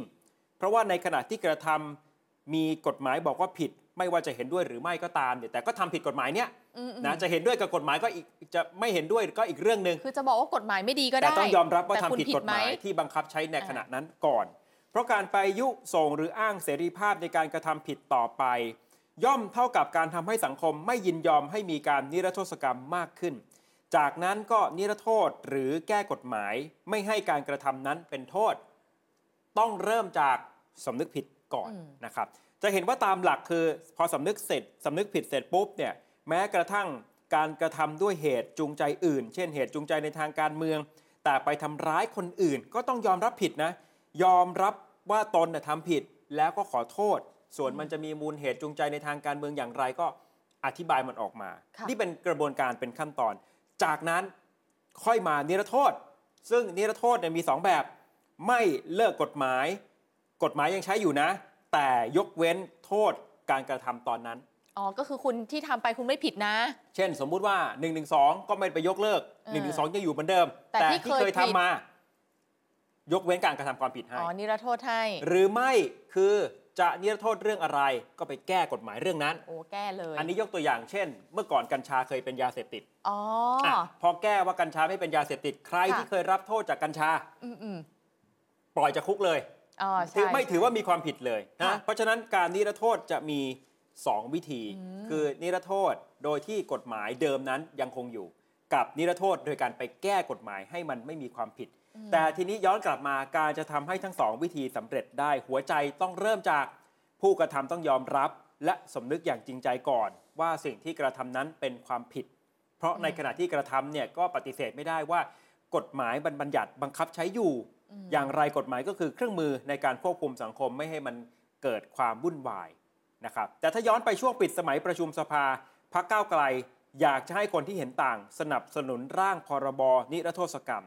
เพราะว่าในขณะที่กระทำ มีกฎหมายบอกว่าผิดไม่ว่าจะเห็นด้วยหรือไม่ก็ตามเนี่ยแต่ก็ทำผิดกฎหมายเนี้ยอืมนะจะเห็นด้วยกับกฎหมายก็อีกจะไม่เห็นด้วยก็อีกเรื่องหนึ่งคือจะบอกว่ากฎหมายไม่ดีก็แต่ได้ต้องยอมรับว่าแต่ทำคุณผิดกฎหมายไที่บังคับใช้ในอ่าขณะนั้นก่อน เพราะการไปยุส่งหรืออ้างเสรีภาพในการกระทำผิดต่อไป ย่อมเท่ากับการทำให้สังคมไม่ยินยอมให้มีการนิรโทษกรรมมากขึ้น จากนั้นก็นิรโทษหรือแก้กฎหมายไม่ให้การกระทำนั้นเป็นโทษ ต้องเริ่มจากสำนึกผิด ก่อนอืมนะครับจะเห็นว่าตามหลักคือพอสำนึกเสร็จสำนึกผิดเสร็จปุ๊บเนี่ยแม้กระทั่งการกระทำด้วยเหตุจูงใจอื่น เช่นเหตุจูงใจในทางการเมือง แต่ไปทำร้ายคนอื่น ก็ต้องยอมรับผิดนะ ยอมรับว่าตนน่ะทำผิดแล้วก็ขอโทษ ส่วนมันจะมีมูลเหตุจูงใจในทางการเมืองอย่างไรก็อธิบายมันออกมาค่ะนี่เป็นกระบวนการเป็นขั้นตอน จากนั้นค่อยมานิรโทษ ซึ่งนิรโทษเนี่ยมีสองแบบ ไม่เลิกกฎหมาย กฎหมายยังใช้อยู่นะ แต่ยกเว้นโทษการกระทำตอนนั้น อ๋อ ก็คือคุณที่ทำไปคุณไม่ผิดนะ เช่น สมมุติว่า1นึก็ไม่ไปยกเลิกเออ1นึยังอยู่เหมือนเดิม แต่ที่ที่เคเคยยผิดทำมา ยกเว้นการกระทำความผิดให้ อ๋อ นิรโทษให้ หรือไม่คือจะนิรโทษเรื่องอะไรก็ไปแก้กฎหมายเรื่องนั้น โอ้ แก้เลย อันนี้ยกตัวอย่างเช่น เมื่อก่อนกัญชาเคยเป็นยาเสพติด อ๋ออะพอแก้ว่ากัญชาไม่เป็นยาเสพติด ใครค่ะที่เคยรับโทษจากกัญชา อืมอืมปล่อยจากคุกเลย อ๋อถืใช่อไม่ถือว่ามีความผิดเลยค่ะนะเพราะฉะนั้นการนิรโทษจะมี 2 วิธีอืมคือนิรโทษโดยที่กฎหมายเดิมนั้นยังคงอยู่ กับนิรโทษโดยการไปแก้กฎหมายให้มันไม่มีความผิด แต่ทีนี้ย้อนกลับมาการจะทำให้ทั้งสองวิธีสำเร็จได้หัวใจต้องเริ่มจากผู้กระทำต้องยอมรับ และสำนึกอย่างจริงใจก่อน ว่าสิ่งที่กระทำนั้นเป็นความผิด เพราะในขณะที่กระทำเนี่ยก็ปฏิเสธไม่ได้ว่า กฎหมายบัญญัติบังคับใช้อยู่ อย่างไรกฎหมายก็คือเครื่องมือในการควบคุมสังคมไม่ให้มันเกิดความวุ่นวายนะครับแต่ถ้าย้อนไปช่วงปิดสมัยประชุมสภาพักก้าวไกล อยากจะให้คนที่เห็นต่าง สนับสนุนร่างพรบนิรโทษกรรม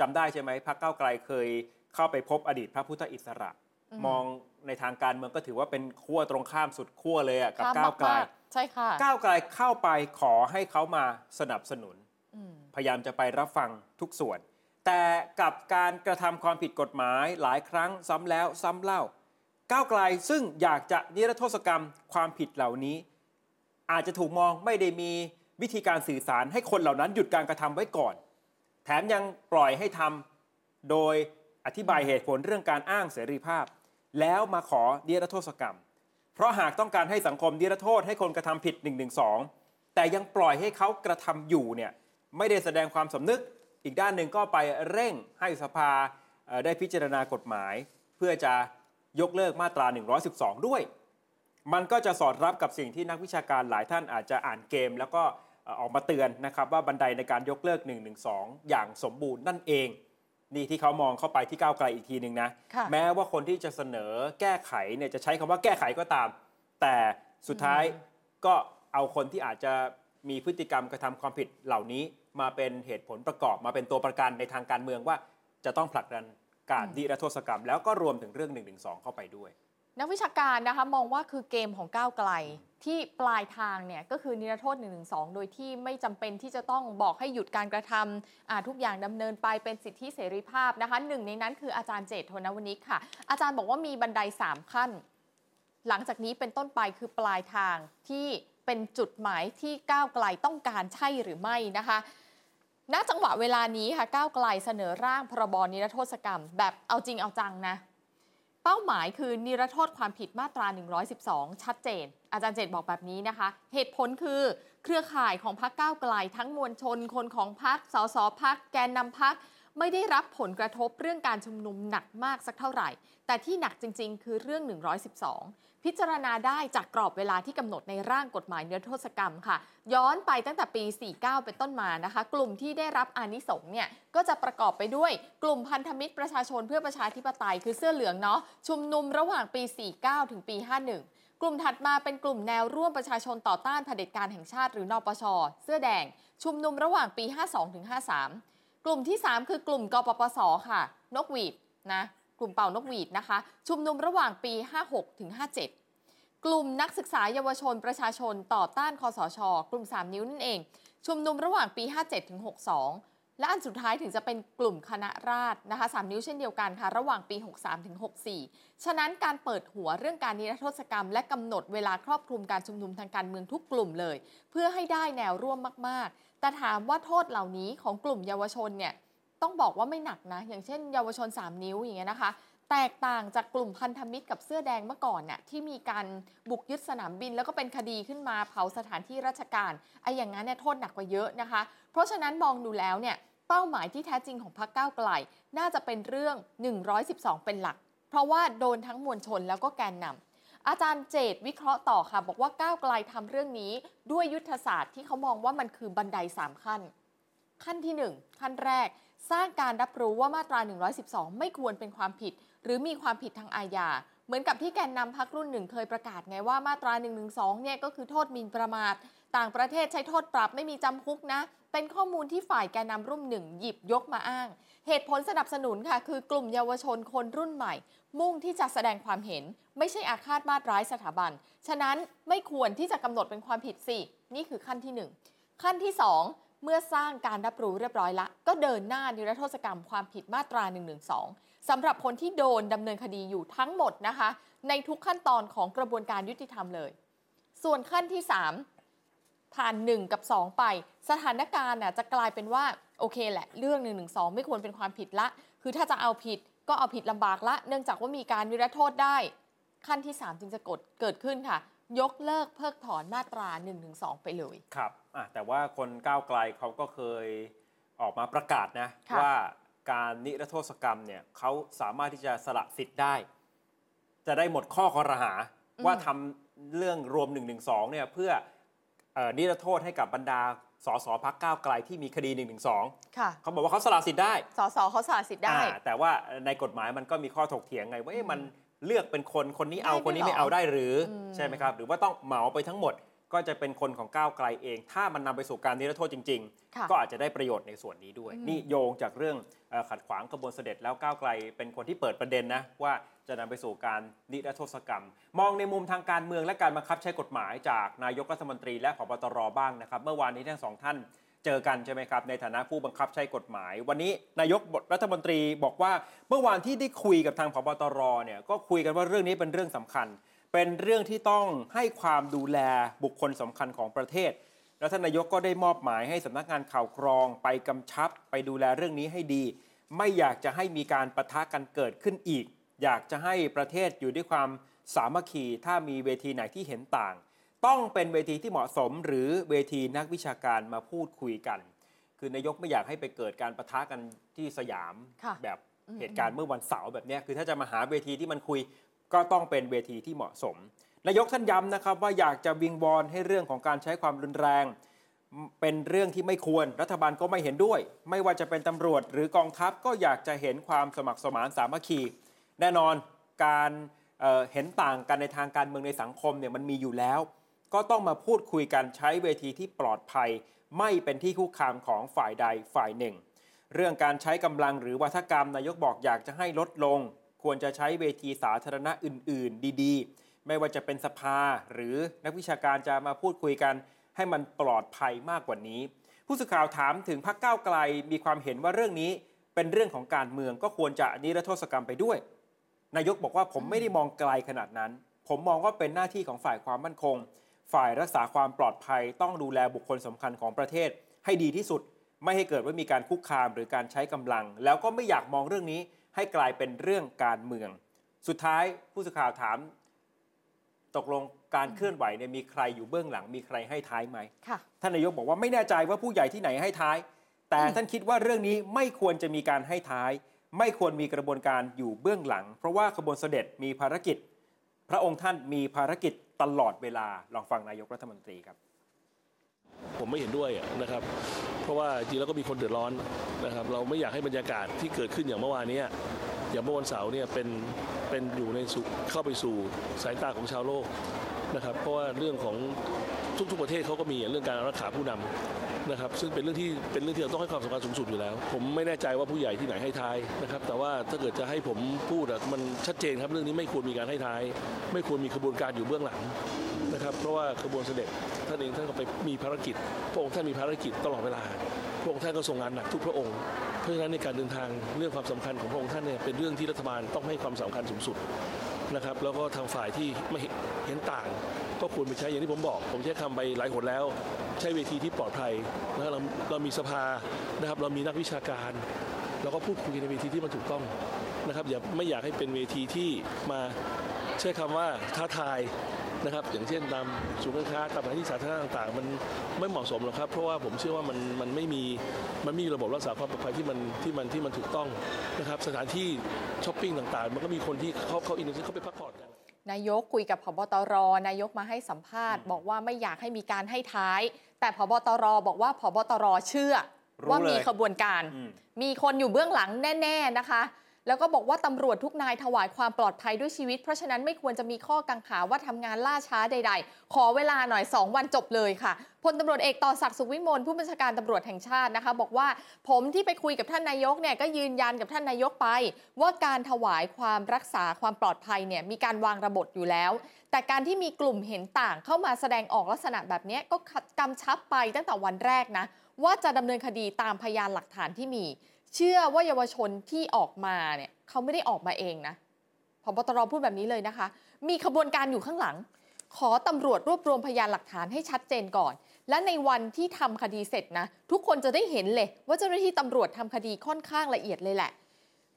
จำได้ใช่ไหมพักก้าวไกลเคยเข้าไปพบอดีตพระพุทธอิสระอืมมองในทางการเมืองก็ถือว่าเป็นขั้วตรงข้ามสุดขั้วเลยอะกับข้ามก้าวไกลมากๆใช่ค่ะก้าวไกลเข้าไปขอให้เขามาสนับสนุนอืมพยายามจะไปรับฟังทุกส่วน แต่กับการกระทำความผิดกฎหมายหลายครั้งซ้ำแล้วซ้ำเล่า ก้าวไกลซึ่งอยากจะนิรโทษกรรมความผิดเหล่านี้ อาจจะถูกมองไม่ได้มีวิธีการสื่อสารให้คนเหล่านั้นหยุดการกระทำไว้ก่อน แถมยังปล่อยให้ทำโดยอธิบายเหตุผลเรื่องการอ้างเสรีภาพ แล้วมาขอนิรโทษกรรม เพราะหากต้องการให้สังคมนิรโทษให้คนกระทำผิด1นึแต่ยังปล่อยให้เขากระทำอยู่เนี่ยไม่ได้แสดงความสำนึก อีกด้านหนึ่งก็ไปเร่งให้สภาเอ่อได้พิจารณากฎหมาย เพื่อจะยกเลิกมาตรา 112 ด้วย มันก็จะสอดรับกับสิ่งที่นักวิชาการหลายท่านอาจจะอ่านเกม แล้วก็เอ่อออกมาเตือนนะครับว่าบันไดในการยกเลิก 112 อย่างสมบูรณ์นั่นเอง นี่ที่เขามองเข้าไปที่ก้าวไกลอีกทีหนึ่งนะค่ะแม้ว่าคนที่จะเสนอแก้ไขเนี่ยจะใช้คำว่าแก้ไขก็ตาม แต่สุดท้ายก็เอาคนที่อาจจะมีพฤติกรรมกระทำความผิดเหล่านี้ มาเป็นเหตุผลประกอบมาเป็นตัวประกันในทางการเมืองว่า จะต้องผลักดันการนิรโทษกรรม แล้วก็รวมถึงเรื่อง1นึเข้าไปด้วย นักวิชาการนะคะมองว่าคือเกมของก้าวไกลที่ปลายทางเนี่ยก็คือนิรโทษ1นึโดยที่ไม่จำเป็นที่จะต้องบอกให้หยุดการกระทำอ่าทุกอย่างดำเนินไปเป็นสิทธิเสรีภาพนะคะหนึ่งในนั้นคืออาจารย์เจตโทนวนิกค่ะ อาจารย์บอกว่ามีบันได 3 ขั้น หลังจากนี้เป็นต้นไปคือปลายทางที่เป็นจุดหมายที่ก้าวไกลต้องการใช่หรือไม่นะคะ ณจังหวะเวลานี้ค่ะก้าวไกลเสนอร่างพรบนิรโทษกรรม แบบเอาจริงเอาจังนะ เป้าหมายคือนิรโทษความผิดมาตรา 112 ชัดเจน อาจารย์เจตบอกแบบนี้นะคะ เหตุผลคือเครือข่ายของพรรคก้าวไกล ทั้งมวลชนคนของพรรคสสพักแกนนำพักไม่ได้รับผลกระทบเรื่องการชุมนุมหนักมากสักเท่าไหร่ แต่ที่หนักจริง ๆ คือเรื่อง 112 พิจารณาได้จากกรอบเวลาที่กำหนดในร่างกฎหมายเนื้อโทษกรรมค่ะ ย้อนไปตั้งแต่ปี 49 เป็นต้นมานะคะ กลุ่มที่ได้รับอานิสงส์เนี่ยก็จะประกอบไปด้วยกลุ่มพันธมิตรประชาชนเพื่อประชาธิปไตยคือเสื้อเหลืองเนาะชุมนุมระหว่างปี 49 ถึงปี 51กลุ่มถัดมาเป็นกลุ่มแนวร่วมประชาชนต่อต้านเผด็จการแห่งชาติหรือนปช เสื้อแดง ชุมนุมระหว่างปี 52ถึง53 กลุ่มที่ 3 คือกลุ่มกปปส ค่ะ นกหวีดนะ ลุ่มเป่านกหวีดนะคะ ชุมนุมระหว่างปี 56ถึง57 กลุ่มนักศึกษาเยาวชนประชาชนต่อต้านคอสช กลุ่ม 3 นิ้วนั่นเอง ชุมนุมระหว่างปี 57ถึง62 และอันสุดท้ายถึงจะเป็นกลุ่มคณะราษฎรนะคะ 3 นิ้วเช่นเดียวกันค่ะ ระหว่างปี 63ถึง64 ฉะนั้นการเปิดหัวเรื่องการนิรโทษกรรม และกำหนดเวลาครอบคลุมการชุมนุมทางการเมืองทุกกลุ่มเลย เพื่อให้ได้แนวร่วมมาก ๆ แต่ถามว่าโทษเหล่านี้ของกลุ่มเยาวชนเนี่ย ต้องบอกว่าไม่หนักนะ อย่างเช่นเยาวชน 3 นิ้วอย่างเงี้ยนะคะ แตกต่างจากกลุ่มพันธมิตรกับเสื้อแดงเมื่อก่อนน่ะที่มีการบุกยึดสนามบิน แล้วก็เป็นคดีขึ้นมาเผาสถานที่ราชการไอ้อย่างนั้นเนี่ยโทษหนักกว่าเยอะนะคะ เพราะฉะนั้นมองดูแล้วเนี่ยเป้าหมายที่แท้จริงของพรรคก้าวไกล น่าจะเป็นเรื่อง 112 เป็นหลัก เพราะว่าโดนทั้งมวลชนแล้วก็แกนนำอาจารย์เจตวิเคราะห์ต่อค่ะ บอกว่าก้าวไกลทำเรื่องนี้ด้วยยุทธศาสตร์ที่เขามองว่ามันคือบันไดสามขั้น ขั้นที่ 1 ขั้นแรก สร้างการรับรู้ว่ามาตรา 112 ไม่ควรเป็นความผิด หรือมีความผิดทางอาญาเหมือนกับที่แกนนำพักรุ่นหนึ่งเคยประกาศไงว่ามาตรา112เนี่ยก็คือโทษหมิ่นประมาท ต่างประเทศใช้โทษปรับไม่มีจำคุกนะ เป็นข้อมูลที่ฝ่ายแกนนำรุ่นหนึ่งหยิบยกมาอ้าง เหตุผลสนับสนุนค่ะ คือกลุ่มเยาวชนคนรุ่นใหม่ มุ่งที่จะแสดงความเห็น ไม่ใช่อาฆาตมาตร้ายสถาบัน ฉะนั้นไม่ควรที่จะกำหนดเป็นความผิดสินี่คือขั้นที่หนึ่งขั้นที่สอง เมื่อสร้างการรับรู้เรียบร้อยละ ก็เดินหน้านิรโทษกรรมความผิดมาตรา 112สำหรับคนที่โดนดำเนินคดีอยู่ทั้งหมดนะคะ ในทุกขั้นตอนของกระบวนการยุติธรรมเลย ส่วนขั้นที่ 3 ผ่าน 1 กับ 2 ไป สถานการณ์น่ะจะกลายเป็นว่าโอเคแหละ เรื่อง 112 ไม่ควรเป็นความผิดละ คือถ้าจะเอาผิดก็เอาผิดลำบากละ เนื่องจากว่ามีการนิรโทษได้ ขั้นที่ 3 จึงจะกดเกิดขึ้นค่ะ ยกเลิกเพิกถอนมาตรา112ไปเลยครับอะแต่ว่าคนก้าวไกลเขาก็เคยออกมาประกาศนะค่ะว่าการนิรโทษกรรมเนี่ยเขาสามารถที่จะสละสิทธิ์ได้ จะได้หมดข้อคอรหาว่าทำเรื่องรวม1 1 2เนี่ยเพื่อเอ่อนิรโทษให้กับบรรดาสสพักก้าวไกลที่มีคดี1 1 2ค่ะเขาบอกว่าเขาสละสิทธิ์ได้สสเขาสละสิทธิ์ได้อ่าแต่ว่าในกฎหมายมันก็มีข้อถกเถียงไงว่าเอ๊ะมัน เลือกเป็นคนคนนี้เอาได้ด้วยคนนี้ไม่เอาได้หรืออมใช่ไหมครับ หรือว่าต้องเหมาไปทั้งหมดก็จะเป็นคนของก้าวไกลเอง ถ้ามันนำไปสู่การนิรโทษจริงค่ะๆก็อาจจะได้ประโยชน์ในส่วนนี้ด้วยอืมนี่โยงจากเรื่องเอ่อขัดขวางกระบวนเสด็จแล้วก้าวไกลเป็นคนที่เปิดประเด็นนะว่าจะนำไปสู่การนิรโทษกรรม มองในมุมทางการเมืองและการบังคับใช้กฎหมายจากนายกรัฐมนตรีและผบตรบ้างนะครับ เมื่อวานนี้ทั้งสองท่าน เจอกันใช่ไหมครับ ในฐานะผู้บังคับใช้กฎหมาย วันนี้นายกรัฐมนตรีบอกว่าเมื่อวานที่ได้คุยกับทางพบตรเนี่ยก็คุยกันว่าเรื่องนี้เป็นเรื่องสำคัญ เป็นเรื่องที่ต้องให้ความดูแลบุคคลสำคัญของประเทศ แล้วท่านนายกก็ได้มอบหมายให้สำนักงานข่าวกรอง ไปกำชับ ไปดูแลเรื่องนี้ให้ดี ไม่อยากจะให้มีการประทะกันเกิดขึ้นอีก อยากจะให้ประเทศอยู่ด้วยความสามัคคีถ้ามีเวทีไหนที่เห็นต่าง ต้องเป็นเวทีที่เหมาะสม หรือเวทีนักวิชาการมาพูดคุยกัน คือนายกไม่อยากให้ไปเกิดการประทะกันที่สยามค่ะแบบอืมเหตุการณ์เมื่อวันเสาร์แบบเนี้ยคือถ้าจะมาหาเวทีที่มันคุยก็ต้องเป็นเวทีที่เหมาะสม นายกท่านย้ำนะครับว่าอยากจะวิงวอนให้เรื่องของการใช้ความรุนแรง เป็นเรื่องที่ไม่ควรรัฐบาลก็ไม่เห็นด้วย ไม่ว่าจะเป็นตำรวจหรือกองทัพก็อยากจะเห็นความสมัครสมานสามัคคี แน่นอนการเอ่อเห็นต่างกันในทางการเมืองในสังคมเนี่ยมันมีอยู่แล้ว ก็ต้องมาพูดคุยกันใช้เวทีที่ปลอดภัย ไม่เป็นที่คุกคามของฝ่ายใดฝ่ายหนึ่ง เรื่องการใช้กำลังหรือวัฒกรรมนายกบอกอยากจะให้ลดลง ควรจะใช้เวทีสาธารณะอื่น ๆ ดี ๆ ไม่ว่าจะเป็นสภาหรือนักวิชาการจะมาพูดคุยกัน ให้มันปลอดภัยมากกว่านี้ ผู้สื่อข่าวถามถึงพรรคก้าวไกลมีความเห็นว่าเรื่องนี้เป็นเรื่องของการเมืองก็ควรจะนิรโทษกรรมไปด้วย นายกบอกว่าผมไม่ได้มองไกลขนาดนั้น ผมมองว่าเป็นหน้าที่ของฝ่ายความมั่นคง ฝ่ายรักษาความปลอดภัยต้องดูแลบุคคลสำคัญของประเทศ ให้ดีที่สุด ไม่ให้เกิดว่ามีการคุกคามหรือการใช้กำลัง แล้วก็ไม่อยากมองเรื่องนี้ให้กลายเป็นเรื่องการเมือง สุดท้ายผู้สื่อข่าวถาม ตกลงการเคลื่อนไหวเนี่ยมีใครอยู่เบื้องหลัง มีใครให้ท้ายไหมค่ะท่านนายกบอกว่าไม่แน่ใจว่าผู้ใหญ่ที่ไหนให้ท้าย แต่อืมท่านคิดว่าเรื่องนี้ไม่ควรจะมีการให้ท้าย ไม่ควรมีกระบวนการอยู่เบื้องหลัง เพราะว่าขบวนเสด็จมีภารกิจพ ระองค์ท่านมีภารกิจตลอดเวลาลองฟังนายกรัฐมนตรีครับ ผมไม่เห็นด้วยนะครับ เพราะว่าจริงแล้วก็มีคนเดือดร้อนนะครับ เราไม่อยากให้บรรยากาศที่เกิดขึ้นอย่างเมื่อวานนี้อย่างเมื่อวันเสาร์เนี่ยเป็นเป็นอยู่ในสู่เข้าไปสู่สายตาของชาวโลกนะครับ เพราะว่าเรื่องของทุกๆประเทศเขาก็มีเรื่องการรักษาผู้นำ นะครับซึ่งเป็นเรื่องที่เป็นเรื่องที่เราต้องให้ความสำคัญสูงสุดอยู่แล้ว ผมไม่แน่ใจว่าผู้ใหญ่ที่ไหนให้ท้ายนะครับแต่ว่าถ้าเกิดจะให้ผมพูดมันชัดเจนครับเรื่องนี้ไม่ควรมีการให้ท้าย ไม่ควรมีขบวนการอยู่เบื้องหลังนะครับเพราะว่าขบวนเสด็จท่านเองท่านก็ไปมีภารกิจ พระองค์ท่านมีภารกิจตลอดเวลา พระองค์ท่านก็ทรงงานหนักทุกพระองค์เพราะฉะนั้นในการเดินทางเรื่องความสำคัญของพระองค์ท่านเนี่ยเป็นเรื่องที่รัฐบาลต้องให้ความสำคัญสูงสุดนะครับแล้วก็ทางฝ่ายที่ไม่เห็นต่าง ก็ควรไปใช้อย่างที่ผมบอก ผมใช้คำไปหลายหนแล้ว ใช้เวทีที่ปลอดภัยนะเราเรามีสภานะครับ เรามีนักวิชาการเราก็พูดคุยในเวทีที่มันถูกต้องนะครับ อย่าไม่อยากให้เป็นเวทีที่มาใช้คำว่าท้าทายนะครับ อย่างเช่นตามศูนย์การค้าตามสถานที่สาธารณะต่างๆ มันไม่เหมาะสมหรอกครับ เพราะว่าผมเชื่อว่ามันมันไม่มีมันไม่มีระบบรักษาความปลอดภัยที่มันที่มันที่มันถูกต้องนะครับ สถานที่ช้อปปิ้งต่างๆ มันก็มีคนที่เขาเขาอินเทอร์เน็ตเขาไปพักผ่อนกัน นายกคุยกับพบตร นายกมาให้สัมภาษณ์ บอกว่าไม่อยากให้มีการให้ท้าย แต่พบตรบอกว่าพบตรเชื่อรู้ว่ามีเลยขบวนการอืมมีคนอยู่เบื้องหลังแน่ ๆ นะคะ แล้วก็บอกว่าตำรวจทุกนายถวายความปลอดภัยด้วยชีวิต เพราะฉะนั้นไม่ควรจะมีข้อกังขาว่าทำงานล่าช้าใด ๆ ขอเวลาหน่อย 2 วันจบเลยค่ะพลตำรวจเอกต่อศักดิ์สุขวิมลผู้บัญชาการตำรวจแห่งชาตินะคะ บอกว่าผมที่ไปคุยกับท่านนายกเนี่ยก็ยืนยันกับท่านนายกไป ว่าการถวายความรักษาความปลอดภัยเนี่ยมีการวางระบบอยู่แล้ว แต่การที่มีกลุ่มเห็นต่างเข้ามาแสดงออกลักษณะแบบนี้ก็กำชับไปตั้งแต่วันแรกนะว่าจะดำเนินคดีตามพยานหลักฐานที่มี เชื่อว่าเยาวชนที่ออกมาเนี่ยเขาไม่ได้ออกมาเองนะพบตรพูดแบบนี้เลยนะคะ มีขบวนการอยู่ข้างหลัง ขอตำรวจรวบรวมพยานหลักฐานให้ชัดเจนก่อน และในวันที่ทำคดีเสร็จนะ ทุกคนจะได้เห็นเลย ว่าเจ้าหน้าที่ตำรวจทำคดีค่อนข้างละเอียดเลยแหละ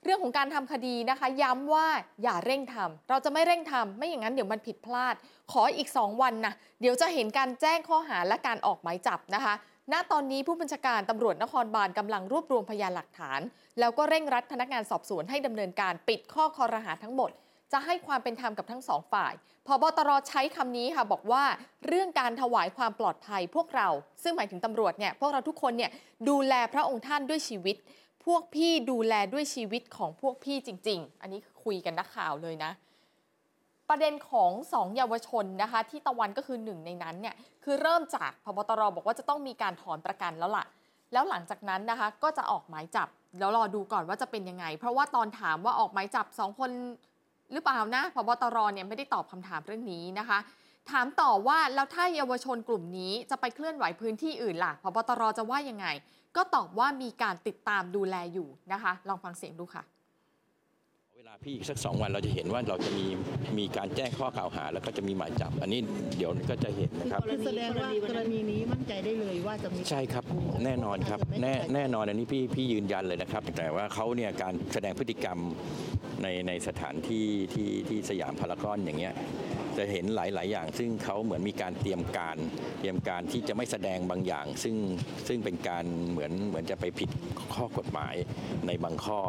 เรื่องของการทำคดีนะคะ ย้ำว่าอย่าเร่งทำเราจะไม่เร่งทำไม่อย่างนั้นเดี๋ยวมันผิดพลาด ขออีก 2 วันนะเดี๋ยวจะเห็นการแจ้งข้อหาและการออกหมายจับนะคะ ณตอนนี้ผู้บัญชาการตำรวจนครบาลกำลังรวบรวมพยานหลักฐาน แล้วก็เร่งรัดพนักงานสอบสวนให้ดำเนินการปิดข้อคอรหาทั้งหมด จะให้ความเป็นธรรมกับทั้งสองฝ่ายพบตรใช้คำนี้ค่ะบอกว่า เรื่องการถวายความปลอดภัยพวกเรา ซึ่งหมายถึงตำรวจเนี่ยพวกเราทุกคนเนี่ยดูแลพระองค์ท่านด้วยชีวิต พวกพี่ดูแลด้วยชีวิตของพวกพี่จริง ๆ อันนี้คุยกันนักข่าวเลยนะ ประเด็นของสองเยาวชนนะคะ ที่ตะวันก็คือหนึ่งในนั้นเนี่ยคือเริ่มจากพบตรบอกว่าจะต้องมีการถอนประกันแล้วล่ะ แล้วหลังจากนั้นนะคะก็จะออกหมายจับ แล้วรอดูก่อนว่าจะเป็นยังไง เพราะว่าตอนถามว่าออกหมายจับสองคนหรือเปล่านะพบตรเนี่ยไม่ได้ตอบคำถามเรื่องนี้นะคะ ถามต่อว่าแล้วถ้าเยาวชนกลุ่มนี้จะไปเคลื่อนไหวพื้นที่อื่นล่ะพบตรจะว่ายังไง ก็ตอบว่ามีการติดตามดูแลอยู่นะคะ ลองฟังเสียงดูค่ะ ลาพี่อีกสักสองวันเราจะเห็นว่าเราจะมีมีการแจ้งข้อกล่าวหา แล้วก็จะมีหมายจับ อันนี้เดี๋ยวก็จะเห็นนะครับคือแสดงว่ากรณีนี้มั่นใจได้เลยว่าจะมีใช่ครับแน่นอนครับแน่แน่นอนอันนี้พี่พี่ยืนยันเลยนะครับ แต่ว่าเขาเนี่ยการแสดงพฤติกรรมในในสถานที่ที่ที่สยามพารากอนอย่างเงี้ย จะเห็นหลาย ๆ อย่าง ซึ่งเขาเหมือนมีการเตรียมการ เตรียมการที่จะไม่แสดงบางอย่าง ซึ่งซึ่งเป็นการเหมือนเหมือนจะไปผิดข้อกฎหมายในบางข้อ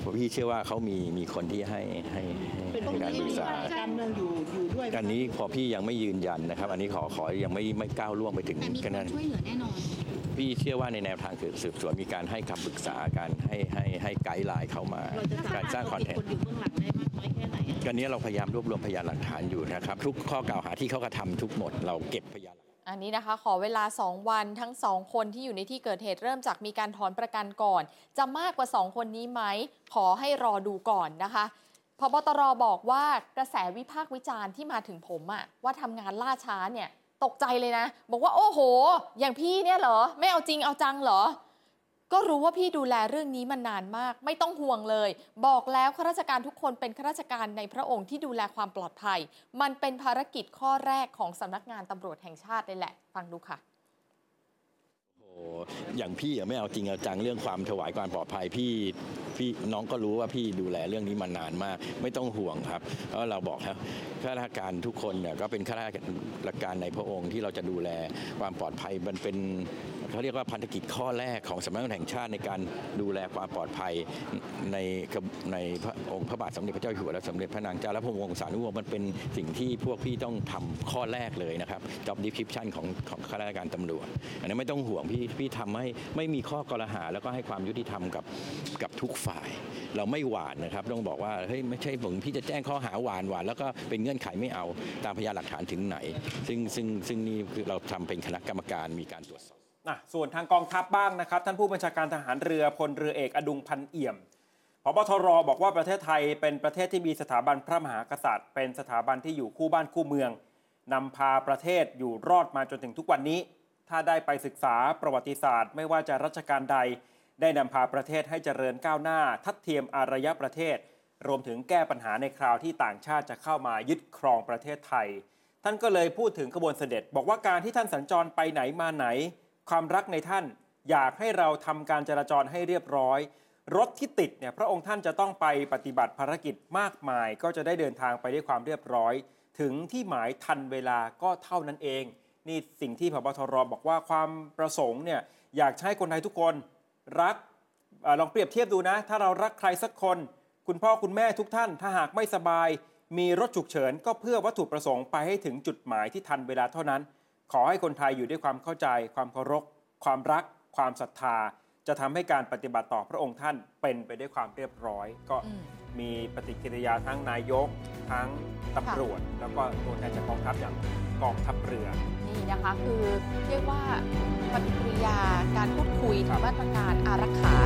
เพราะพี่เชื่อว่าเขามีมีคนที่ให้ให้ให้เป็นพวให้กการนี้ปรึกมีษาการเมืองอยู่อยู่ด้วยอันนี้พอพี่ยังไม่ยืนยันนะครับ อันนี้ขอขอยังไม่ไม่ก้าวล่วงไปถึงแต่มีคขนาดนช่วยเหลือแน่นอน พี่เชื่อว่าในแนวทางสืบสวนมีการให้คำปรึกษาการให้ให้ให้ไกด์ไลน์เข้ามาเราจะการสร้างคอนเทนคนต์อยู่เบื้องหลังได้มากน้อยแค่ไหนอะกันนี้เราพยายามรวบรวมพยานหลักฐานอยู่นะครับ ทุกข้อกล่าวหาที่เขากระทำทุกหมด เราเก็บพยานหลักฐานอันนี้นะคะขอเวลา 2 วันทั้ง 2 คนที่อยู่ในที่เกิดเหตุเริ่มจากมีการถอนประกันก่อน จะมากกว่า 2 คนนี้ไหม ขอให้รอดูก่อนนะคะพบตรบอกว่ากระแสวิพากษ์วิจารณ์ที่มาถึงผมอะว่าทำงานล่าช้าเนี่ย ตกใจเลยนะ บอกว่าโอ้โห อย่างพี่เนี่ยเหรอ ไม่เอาจริงเอาจังเหรอ ก็รู้ว่าพี่ดูแลเรื่องนี้มานานมาก ไม่ต้องห่วงเลย บอกแล้วข้าราชการทุกคนเป็นข้าราชการในพระองค์ที่ดูแลความปลอดภัย มันเป็นภารกิจข้อแรกของสำนักงานตำรวจแห่งชาติเลยแหละ ฟังดูค่ะ อย่างพี่ไม่เอาจริงเอาจังเรื่องความถวายความปลอดภัยพี่พี่น้องก็รู้ว่าพี่ดูแลเรื่องนี้มานานมาก ไม่ต้องห่วงครับเพราะเราบอกแล้วข้าราชการทุกคนเนี่ยก็เป็นข้าราชการในพระองค์ที่เราจะดูแลความปลอดภัยมันเป็นเขาเรียกว่าพันธกิจข้อแรกของสำนักงานแห่งชาติในการดูแลความปลอดภัยในในพระองค์พระบาทสมเด็จพระเจ้าอยู่หัวและสมเด็จพระนางเจ้าและพระบรมวงศานุวงศ์มันเป็นสิ่งที่พวกพี่ต้องทำข้อแรกเลยนะครับ job description ของของข้าราชการตำรวจ อันนี้ไม่ต้องห่วงพี่พี่ทำให้ไม่มีข้อกล่าวหา แล้วก็ให้ความยุติธรรมกับกับทุกฝ่าย เราไม่หวานนะครับ ต้องบอกว่าเฮ้ยไม่ใช่ผมพี่จะแจ้งข้อหาหวานหวานแล้วก็เป็นเงื่อนไขไม่เอาตามพยานหลักฐานถึงไหน ซึ่งซึ่งซึ่งนี่คือเราทำเป็นคณะกรรมการมีการตรวจสอบอะส่วนทางกองทัพบ้างนะครับ ท่านผู้บัญชาการทหารเรือพลเรือเอกอดุงพันเอี่ยมพบทรบอกว่าประเทศไทยเป็นประเทศที่มีสถาบันพระมหากษัตริย์ เป็นสถาบันที่อยู่คู่บ้านคู่เมืองนำพาประเทศอยู่รอดมาจนถึงทุกวันนี้ ถ้าได้ไปศึกษาประวัติศาสตร์ ไม่ว่าจะรัชกาลใด ได้นำพาประเทศให้เจริญก้าวหน้า ทัดเทียมอารยประเทศ รวมถึงแก้ปัญหาในคราวที่ต่างชาติจะเข้ามายึดครองประเทศไทย ท่านก็เลยพูดถึงขบวนเสด็จ บอกว่าการที่ท่านสัญจรไปไหนมาไหน ความรักในท่านอยากให้เราทำการจราจรให้เรียบร้อย รถที่ติดเนี่ยพระองค์ท่านจะต้องไปปฏิบัติภารกิจมากมาย ก็จะได้เดินทางไปด้วยความเรียบร้อย ถึงที่หมายทันเวลาก็เท่านั้นเอง นี่สิ่งที่พบทรบอกว่าความประสงค์เนี่ยอยากให้คนไทยทุกคนรักอลองเปรียบเทียบดูนะ ถ้าเรารักใครสักคน คุณพ่อคุณแม่ทุกท่าน ถ้าหากไม่สบาย มีรถฉุกเฉิน ก็เพื่อวัตถุประสงค์ไปให้ถึงจุดหมายที่ทันเวลาเท่านั้น ขอให้คนไทยอยู่ด้วยความเข้าใจ ความเคารพความรัก ความศรัทธา จะทำให้การปฏิบัติต่อพระองค์ท่านเป็นไปด้วยความเรียบร้อยก็ มมีปฏิกิริยาทั้งนายก ทั้งตำรวจ แล้วก็ตัวแทนจากกองทัพอย่างกองทัพเรือ นี่นะคะคือเรียกว่าปฏิกิริยาการพูดคุยถึงมาตรการอารักขา